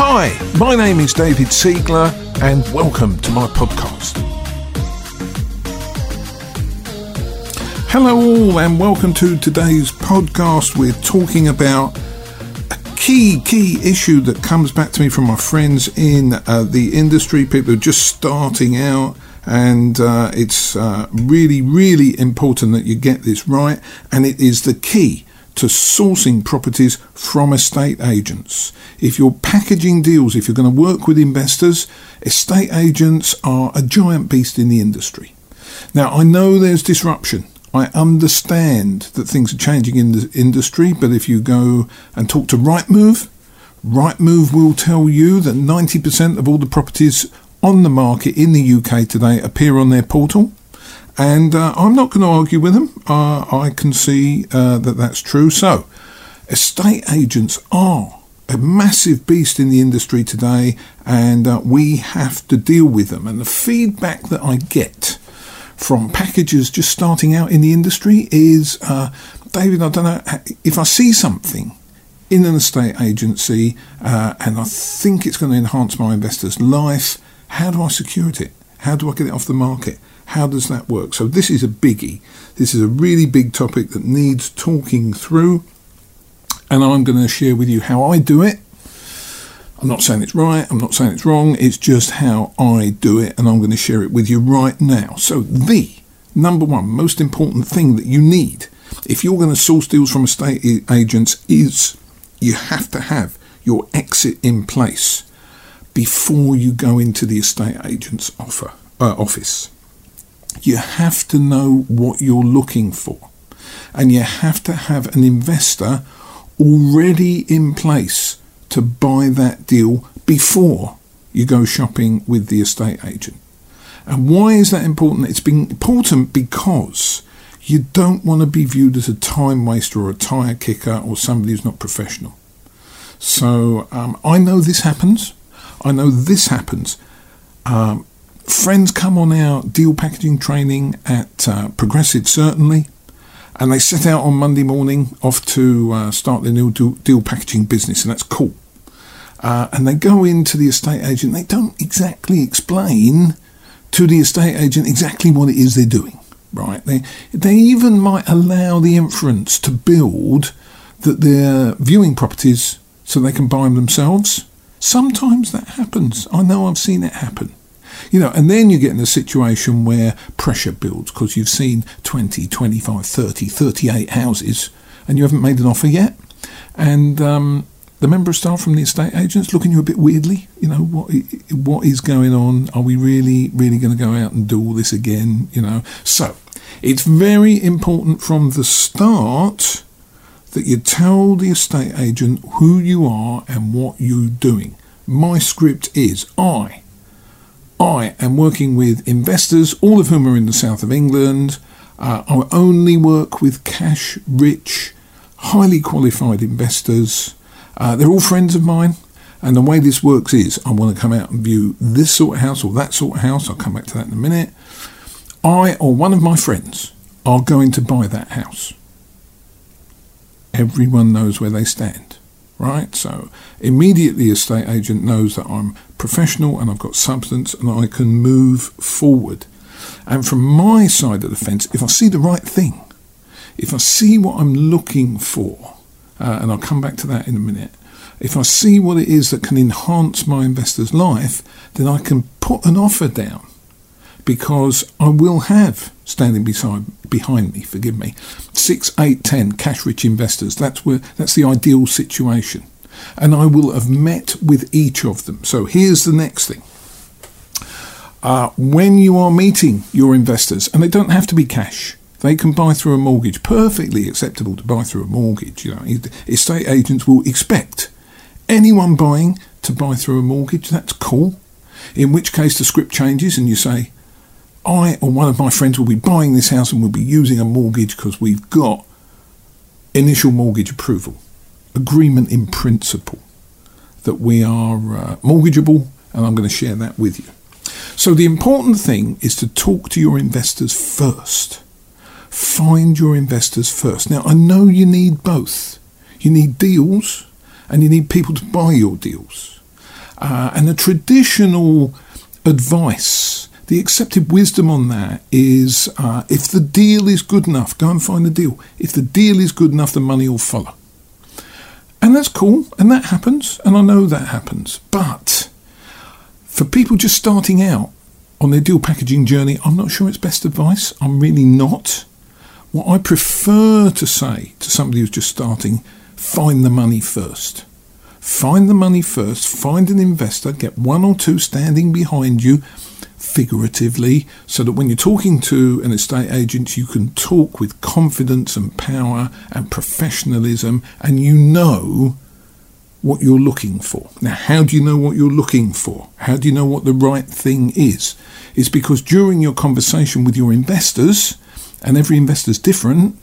Hi, my name is David Siegler, and welcome to my podcast. Hello, all, and welcome to today's podcast. We're talking about a key, key issue that comes back to me from my friends in uh, the industry, people just starting out. And uh, it's uh, really, really important that you get this right, and it is the key to sourcing properties from estate agents. If you're packaging deals, if you're going to work with investors, estate agents are a giant beast in the industry. Now, I know there's disruption. I understand that things are changing in the industry, but if you go and talk to Rightmove, Rightmove will tell you that 90% of all the properties on the market in the UK today appear on their portal. And uh, I'm not going to argue with them. Uh, I can see uh, that that's true. So, estate agents are a massive beast in the industry today, and uh, we have to deal with them. And the feedback that I get from packages just starting out in the industry is uh, David, I don't know if I see something in an estate agency uh, and I think it's going to enhance my investor's life, how do I secure it? How do I get it off the market? How does that work? So, this is a biggie. This is a really big topic that needs talking through. And I'm going to share with you how I do it. I'm not saying it's right, I'm not saying it's wrong, it's just how I do it, and I'm going to share it with you right now. So, the number one most important thing that you need if you're going to source deals from estate agents is you have to have your exit in place before you go into the estate agent's offer, uh, office you have to know what you're looking for. And you have to have an investor already in place to buy that deal before you go shopping with the estate agent. And why is that important? It's been important because you don't want to be viewed as a time waster or a tire kicker or somebody who's not professional. So um, I know this happens. I know this happens. Um, friends come on our deal packaging training at uh, Progressive, certainly, and they set out on Monday morning off to uh, start their new deal packaging business, and that's cool. Uh, and they go into the estate agent, they don't exactly explain to the estate agent exactly what it is they're doing, right? They, they even might allow the inference to build that they're viewing properties so they can buy them themselves. Sometimes that happens. I know I've seen it happen. You know, and then you get in a situation where pressure builds because you've seen 20, 25, 30, 38 houses and you haven't made an offer yet. And um, the member of staff from the estate agents looking at you a bit weirdly. You know, what what is going on? Are we really, really going to go out and do all this again? You know, so it's very important from the start that you tell the estate agent who you are and what you're doing. My script is I I am working with investors, all of whom are in the south of England. Uh, I only work with cash rich, highly qualified investors. Uh, they're all friends of mine. And the way this works is I want to come out and view this sort of house or that sort of house. I'll come back to that in a minute. I or one of my friends are going to buy that house. Everyone knows where they stand right? So immediately, a estate agent knows that I'm professional and I've got substance and I can move forward. And from my side of the fence, if I see the right thing, if I see what I'm looking for, uh, and I'll come back to that in a minute, if I see what it is that can enhance my investor's life, then I can put an offer down because I will have standing beside behind me, forgive me, six, eight, ten cash rich investors. That's where that's the ideal situation. And I will have met with each of them. So here's the next thing. Uh, when you are meeting your investors, and they don't have to be cash, they can buy through a mortgage. Perfectly acceptable to buy through a mortgage. You know, estate agents will expect anyone buying to buy through a mortgage. That's cool. In which case the script changes, and you say, I or one of my friends will be buying this house and we'll be using a mortgage because we've got initial mortgage approval, agreement in principle that we are uh, mortgageable, and I'm going to share that with you. So, the important thing is to talk to your investors first. Find your investors first. Now, I know you need both. You need deals and you need people to buy your deals. Uh, and the traditional advice, the accepted wisdom on that is uh, if the deal is good enough, go and find the deal. If the deal is good enough, the money will follow. And that's cool, and that happens, and I know that happens. But for people just starting out on their deal packaging journey, I'm not sure it's best advice. I'm really not. What I prefer to say to somebody who's just starting, find the money first. Find the money first, find an investor, get one or two standing behind you, figuratively, so that when you're talking to an estate agent, you can talk with confidence and power and professionalism, and you know what you're looking for. Now, how do you know what you're looking for? How do you know what the right thing is? It's because during your conversation with your investors, and every investor's different,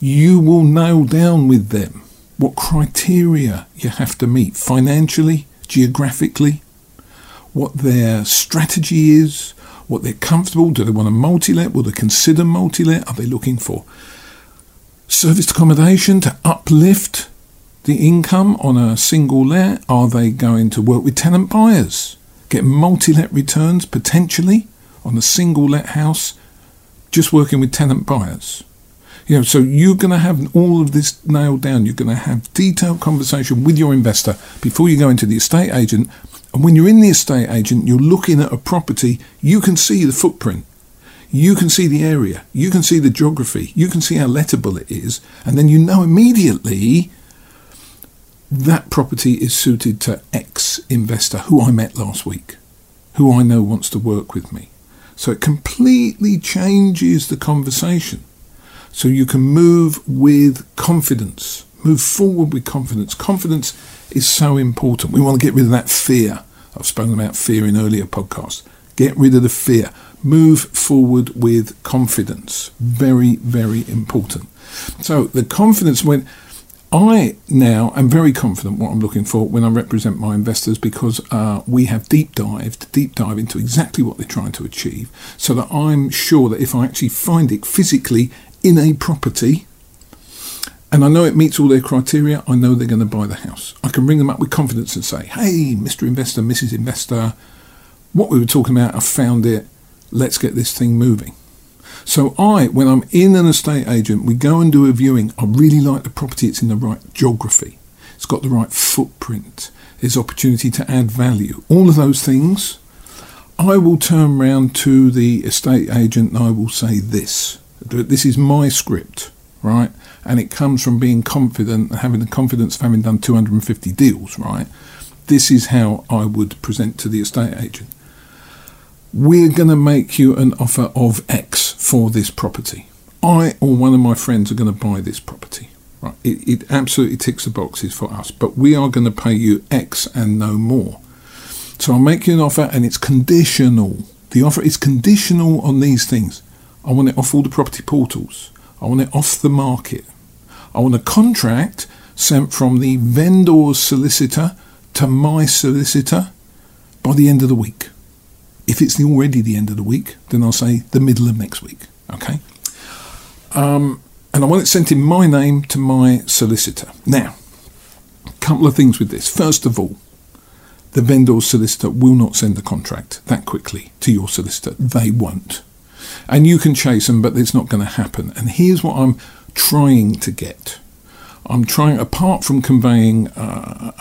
you will nail down with them what criteria you have to meet financially, geographically, what their strategy is, what they're comfortable. Do they want a multi let? Will they consider multi let? Are they looking for service accommodation to uplift the income on a single let? Are they going to work with tenant buyers? Get multi let returns potentially on a single let house, just working with tenant buyers. You know, so you're going to have all of this nailed down. You're going to have detailed conversation with your investor before you go into the estate agent. And when you're in the estate agent, you're looking at a property. You can see the footprint. You can see the area. You can see the geography. You can see how lettable it is. And then you know immediately that property is suited to X investor who I met last week, who I know wants to work with me. So it completely changes the conversation. So you can move with confidence, move forward with confidence. Confidence is so important. We want to get rid of that fear. I've spoken about fear in earlier podcasts. Get rid of the fear. Move forward with confidence. Very, very important. So the confidence when I now am very confident what I'm looking for when I represent my investors because uh, we have deep dived, deep dive into exactly what they're trying to achieve, so that I'm sure that if I actually find it physically in a property and I know it meets all their criteria, I know they're going to buy the house. I can ring them up with confidence and say, hey, Mr. Investor, Mrs. Investor, what we were talking about, I found it. Let's get this thing moving. So I, when I'm in an estate agent, we go and do a viewing. I really like the property. It's in the right geography. It's got the right footprint. There's opportunity to add value. All of those things. I will turn round to the estate agent and I will say this. This is my script, right? And it comes from being confident, having the confidence of having done 250 deals, right? This is how I would present to the estate agent. We're going to make you an offer of X for this property. I or one of my friends are going to buy this property. Right? It, it absolutely ticks the boxes for us, but we are going to pay you X and no more. So I'll make you an offer and it's conditional. The offer is conditional on these things. I want it off all the property portals. I want it off the market. I want a contract sent from the vendor's solicitor to my solicitor by the end of the week. If it's already the end of the week, then I'll say the middle of next week. Okay? Um, and I want it sent in my name to my solicitor. Now, a couple of things with this. First of all, the vendor's solicitor will not send the contract that quickly to your solicitor. They won't and you can chase them, but it's not going to happen. And here's what I'm trying to get. I'm trying, apart from conveying uh,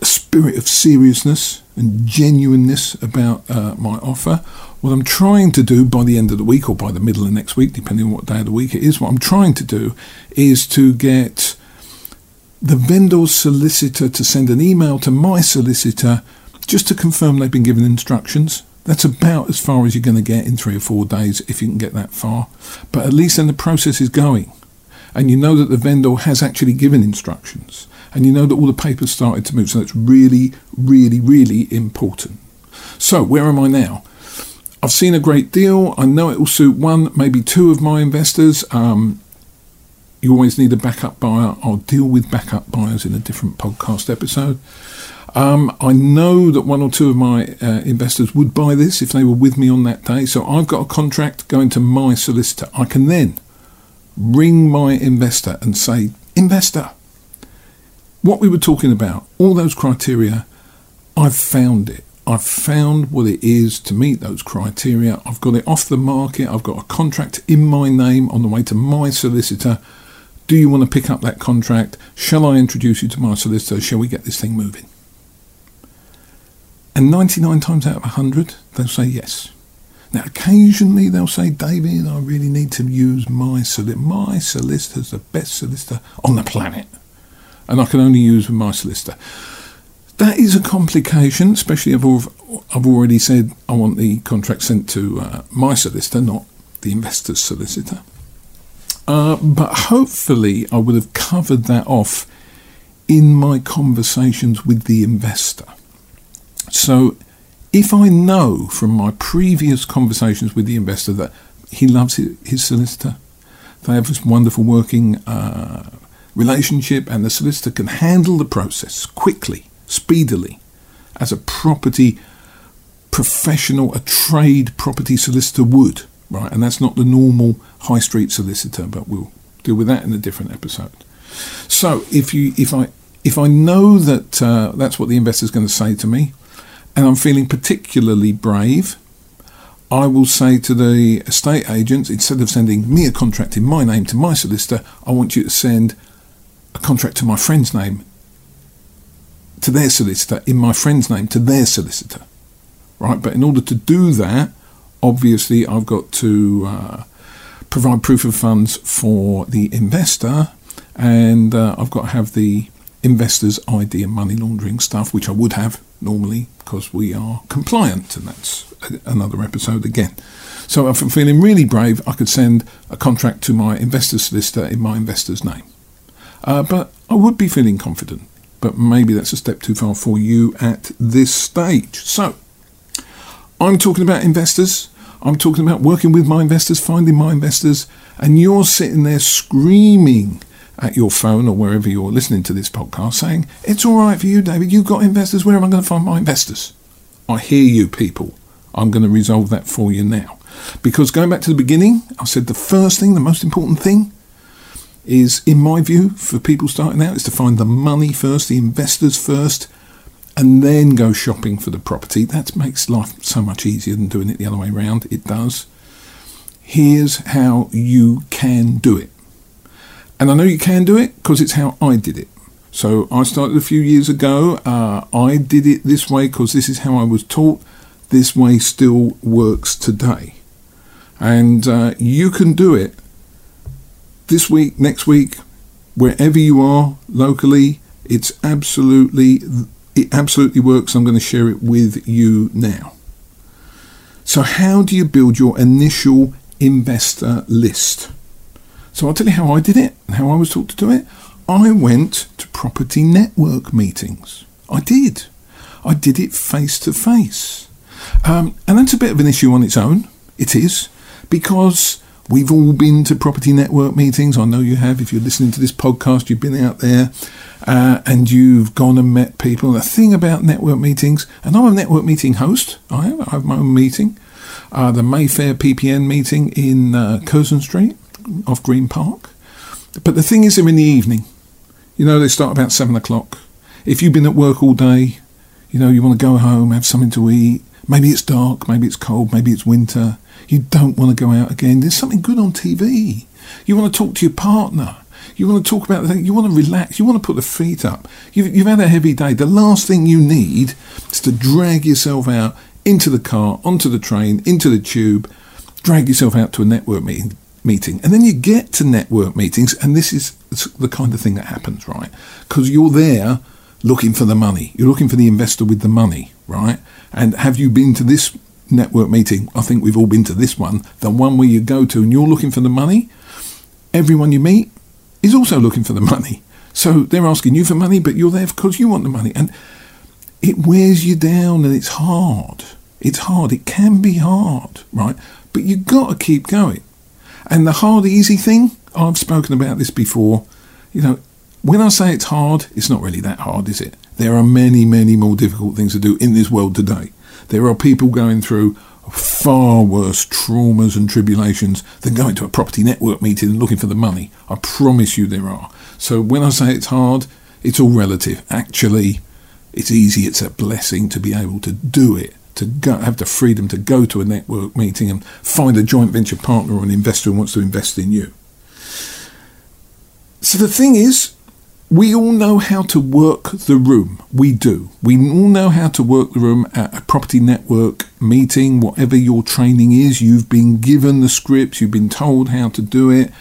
a spirit of seriousness and genuineness about uh, my offer, what I'm trying to do by the end of the week or by the middle of next week, depending on what day of the week it is, what I'm trying to do is to get the vendor's solicitor to send an email to my solicitor just to confirm they've been given instructions that's about as far as you're going to get in three or four days if you can get that far. But at least then the process is going. And you know that the vendor has actually given instructions. And you know that all the papers started to move. So that's really, really, really important. So where am I now? I've seen a great deal. I know it will suit one, maybe two of my investors. Um, you always need a backup buyer. I'll deal with backup buyers in a different podcast episode. Um, I know that one or two of my uh, investors would buy this if they were with me on that day. So I've got a contract going to my solicitor. I can then ring my investor and say, Investor, what we were talking about, all those criteria, I've found it. I've found what it is to meet those criteria. I've got it off the market. I've got a contract in my name on the way to my solicitor. Do you want to pick up that contract? Shall I introduce you to my solicitor? Shall we get this thing moving? And 99 times out of 100, they'll say yes. Now, occasionally they'll say, David, I really need to use my solicitor. My solicitor's the best solicitor on the planet. And I can only use my solicitor. That is a complication, especially if I've already said I want the contract sent to uh, my solicitor, not the investor's solicitor. Uh, but hopefully, I would have covered that off in my conversations with the investor. So, if I know from my previous conversations with the investor that he loves his solicitor, they have this wonderful working uh, relationship, and the solicitor can handle the process quickly speedily as a property professional, a trade property solicitor would, right? And that's not the normal high street solicitor, but we'll deal with that in a different episode. So if you if I if I know that uh, that's what the investor is going to say to me, and I'm feeling particularly brave, I will say to the estate agents instead of sending me a contract in my name to my solicitor, I want you to send a contract to my friend's name to their solicitor in my friend's name to their solicitor, right? But in order to do that, obviously I've got to uh, provide proof of funds for the investor, and uh, I've got to have the investor's ID and money laundering stuff, which I would have normally because we are compliant, and that's another episode again. So if I'm feeling really brave, I could send a contract to my investor's solicitor in my investor's name. Uh, but I would be feeling confident but maybe that's a step too far for you at this stage. So, I'm talking about investors. I'm talking about working with my investors, finding my investors, and you're sitting there screaming at your phone or wherever you're listening to this podcast saying, It's all right for you, David. You've got investors. Where am I going to find my investors? I hear you, people. I'm going to resolve that for you now. Because going back to the beginning, I said the first thing, the most important thing, is, in my view, for people starting out, is to find the money first, the investors first, and then go shopping for the property. That makes life so much easier than doing it the other way around. It does. Here's how you can do it. And I know you can do it because it's how I did it. So I started a few years ago. Uh, I did it this way because this is how I was taught. This way still works today. And uh, you can do it this week, next week, wherever you are locally, it's absolutely it absolutely works. I'm going to share it with you now. So, how do you build your initial investor list? So, I'll tell you how I did it and how I was taught to do it. I went to property network meetings. I did. I did it face to face. and that's a bit of an issue on its own. It is. Because We've all been to property network meetings. I know you have. If you're listening to this podcast, you've been out there uh, and you've gone and met people. The thing about network meetings, and I'm a network meeting host, I have, I have my own meeting, uh, the Mayfair PPN meeting in uh, Curzon Street off Green Park. But the thing is, they're in the evening. You know, they start about seven o'clock. If you've been at work all day, you know, you want to go home, have something to eat. Maybe it's dark, maybe it's cold, maybe it's winter you don't want to go out again. There's something good on TV. You want to talk to your partner. You want to talk about the thing. You want to relax. You want to put the feet up. You've, you've had a heavy day. The last thing you need is to drag yourself out into the car, onto the train, into the tube, drag yourself out to a network meeting. Meeting, and then you get to network meetings, and this is the kind of thing that happens, right? Because you're there looking for the money. You're looking for the investor with the money, right? And have you been to this network meeting, I think we've all been to this one, the one where you go to and you're looking for the money, everyone you meet is also looking for the money. So they're asking you for money, but you're there because you want the money. And it wears you down and it's hard. It's hard. It can be hard, right? But you've got to keep going. And the hard, easy thing, I've spoken about this before. You know, when I say it's hard, it's not really that hard, is it? There are many, many more difficult things to do in this world today. There are people going through far worse traumas and tribulations than going to a property network meeting and looking for the money. I promise you there are. So when I say it's hard, it's all relative. Actually, It's easy, it's a blessing to be able to do it, to go, have the freedom to go to a network meeting and find a joint venture partner or an investor who wants to invest in you. So the thing is, we all know how to work the room. We do. We all know how to work the room at a property network meeting, whatever your training is. You've been given the scripts, you've been told how to do it,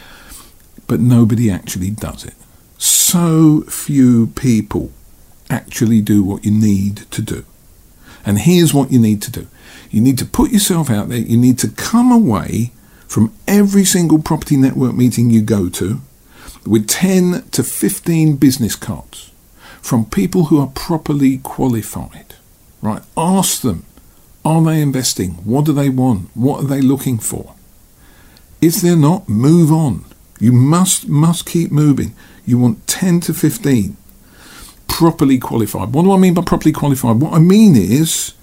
but nobody actually does it. So few people actually do what you need to do. And here's what you need to do you need to put yourself out there, you need to come away from every single property network meeting you go to with 10 to 15 business cards from people who are properly qualified. Right? Ask them, are they investing? What do they want? What are they looking for? If they're not, move on. You must must keep moving. You want 10 to 15 properly qualified. What do I mean by properly qualified? What I mean is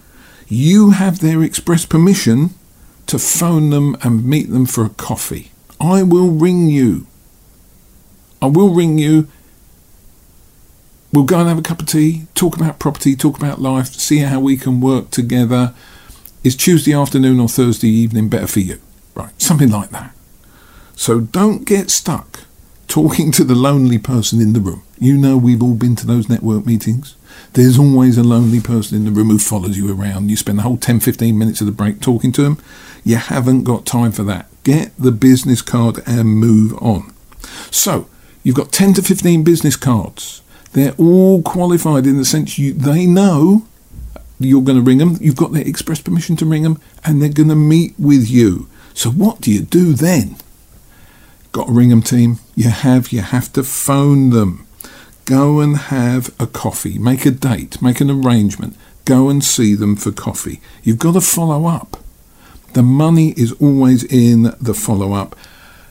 you have their express permission to phone them and meet them for a coffee. I will ring you. I will ring you. We'll go and have a cup of tea, talk about property, talk about life, see how we can work together. Is Tuesday afternoon or Thursday evening better for you? Right, something like that. So don't get stuck talking to the lonely person in the room. You know, we've all been to those network meetings. There's always a lonely person in the room who follows you around. You spend the whole 10 15 minutes of the break talking to them. You haven't got time for that. Get the business card and move on. So, you've got 10 to 15 business cards. They're all qualified in the sense you they know you're going to ring them, you've got their express permission to ring them, and they're going to meet with you. So, what do you do then? Got a ring them, team. You have, you have to phone them. Go and have a coffee. Make a date. Make an arrangement. Go and see them for coffee. You've got to follow up. The money is always in the follow up.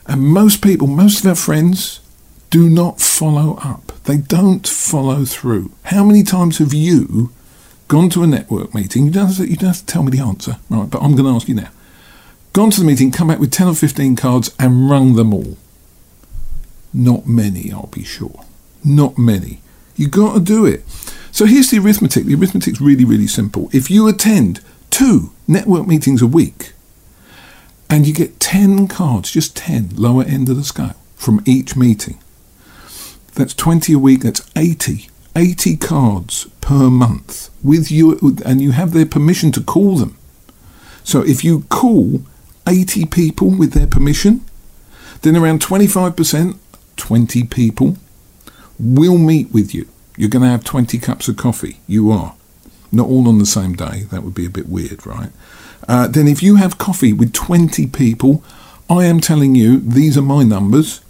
And most people, most of our friends, do not follow up. They don't follow through. How many times have you gone to a network meeting? You don't have to, you don't have to tell me the answer, right? But I'm going to ask you now gone to the meeting, come back with 10 or 15 cards and rung them all. Not many, I'll be sure. Not many. You got to do it. So here's the arithmetic. The arithmetic's really, really simple. If you attend two network meetings a week and you get 10 cards, just 10, lower end of the scale, from each meeting, that's 20 a week, that's 80. 80 cards per month with you, and you have their permission to call them. So if you call 80 people with their permission, then around 25%, 20 people, will meet with you. You're going to have 20 cups of coffee. You are. Not all on the same day. That would be a bit weird, right? Uh, then if you have coffee with 20 people, I am telling you, these are my numbers.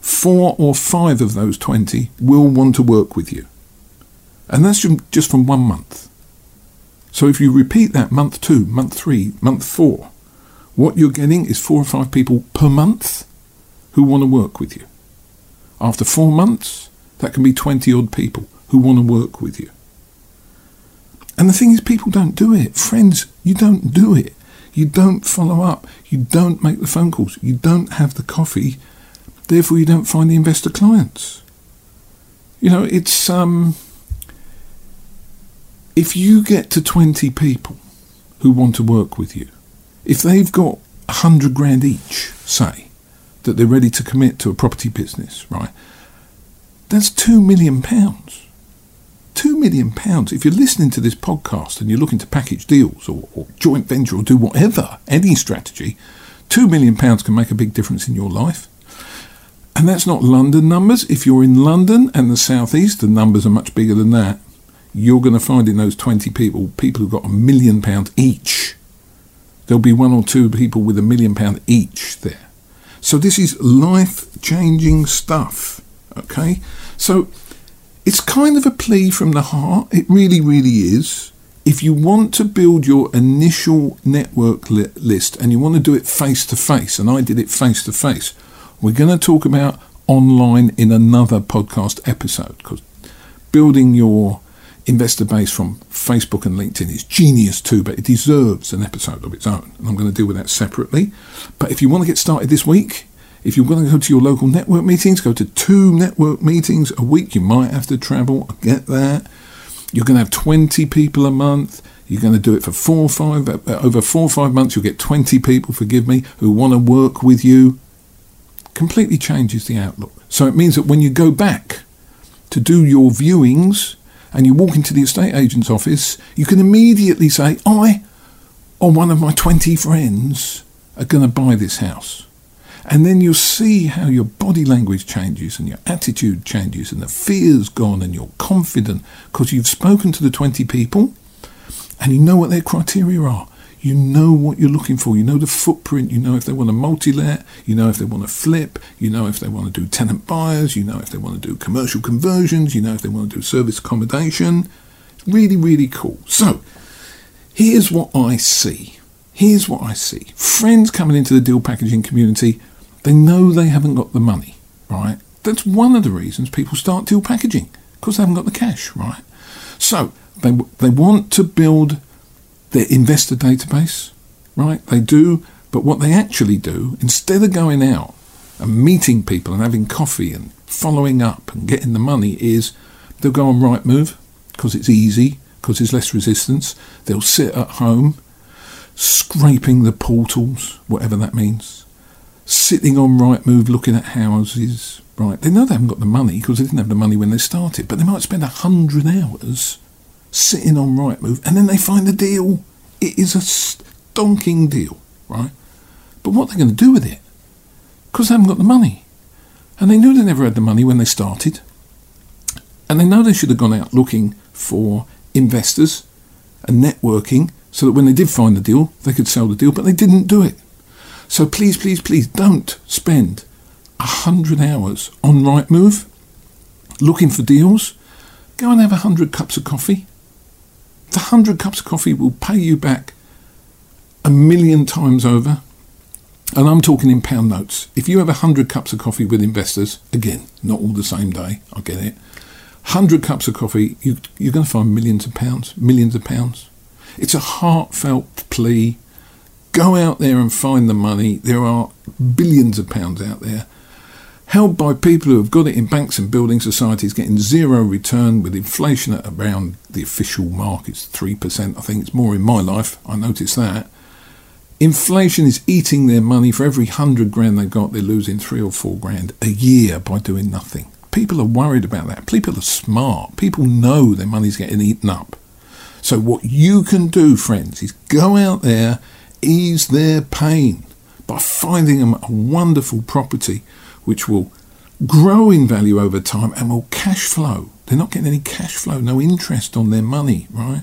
Four or five of those 20 will want to work with you. And that's just from one month. So if you repeat that month two, month three, month four, what you're getting is four or five people per month who want to work with you. After four months, that can be 20 odd people who want to work with you. And the thing is, people don't do it. Friends, you don't do it. You don't follow up. You don't make the phone calls. You don't have the coffee. Therefore, you don't find the investor clients. You know, it's um, if you get to 20 people who want to work with you, if they've got a hundred grand each, say, that they're ready to commit to a property business, right? That's two million pounds. Two million pounds. If you're listening to this podcast and you're looking to package deals or, or joint venture or do whatever, any strategy, two million pounds can make a big difference in your life. And that's not London numbers. If you're in London and the southeast, the numbers are much bigger than that. You're going to find in those 20 people, people who've got a million pounds each there'll be one or two people with a million pound each there. So this is life changing stuff. Okay? So it's kind of a plea from the heart. It really, really is. If you want to build your initial network li- list and you want to do it face to face, and I did it face to face, we're going to talk about online in another podcast episode because building your investor base from Facebook and LinkedIn is genius too, but it deserves an episode of its own. And I'm going to deal with that separately. But if you want to get started this week, if you're going to go to your local network meetings, go to two network meetings a week. You might have to travel. I get that. You're going to have 20 people a month. You're going to do it for four or five, uh, over four or five months, you'll get 20 people, forgive me, who want to work with you. Completely changes the outlook. So it means that when you go back to do your viewings and you walk into the estate agent's office, you can immediately say, I or one of my 20 friends are going to buy this house. And then you'll see how your body language changes and your attitude changes and the fear's gone and you're confident because you've spoken to the 20 people and you know what their criteria are. You know what you're looking for. You know the footprint. You know if they want a multi-let. You know if they want to flip. You know if they want to do tenant buyers. You know if they want to do commercial conversions. You know if they want to do service accommodation. Really, really cool. So, here's what I see. Here's what I see. Friends coming into the deal packaging community they know they haven't got the money, right? That's one of the reasons people start deal packaging because they haven't got the cash, right? So they they want to build their investor database, right? They do, but what they actually do instead of going out and meeting people and having coffee and following up and getting the money is they'll go on Rightmove because it's easy because there's less resistance. They'll sit at home scraping the portals, whatever that means sitting on Rightmove looking at houses. Right, they know they haven't got the money because they didn't have the money when they started, but they might spend a hundred hours sitting on Rightmove and then they find the deal. It is a stonking deal, right? But what they're they going to do with it? Because they haven't got the money. And they knew they never had the money when they started. And they know they should have gone out looking for investors and networking so that when they did find the deal, they could sell the deal, but they didn't do it. So please, please, please don't spend a hundred hours on Rightmove looking for deals. Go and have a hundred cups of coffee. The hundred cups of coffee will pay you back a million times over. And I'm talking in pound notes. If you have a hundred cups of coffee with investors, again, not all the same day, I get it. Hundred cups of coffee, you, you're going to find millions of pounds, millions of pounds. It's a heartfelt plea Go out there and find the money. There are billions of pounds out there held by people who have got it in banks and building societies getting zero return with inflation at around the official mark. It's 3% i think. It's more in my life. I noticed that. Inflation is eating their money. For every 100 grand they've got they're losing 3 or 4 grand a year by doing nothing. People are worried about that. People are smart. People know their money's getting eaten up. So what you can do friends is go out there ease their pain by finding them a wonderful property which will grow in value over time and will cash flow. They're not getting any cash flow, no interest on their money, right?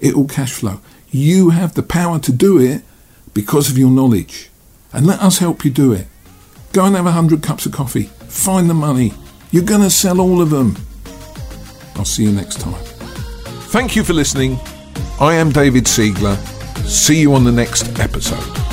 It will cash flow. You have the power to do it because of your knowledge. And let us help you do it. Go and have a hundred cups of coffee. Find the money. You're going to sell all of them. I'll see you next time. Thank you for listening. I am David Siegler See you on the next episode.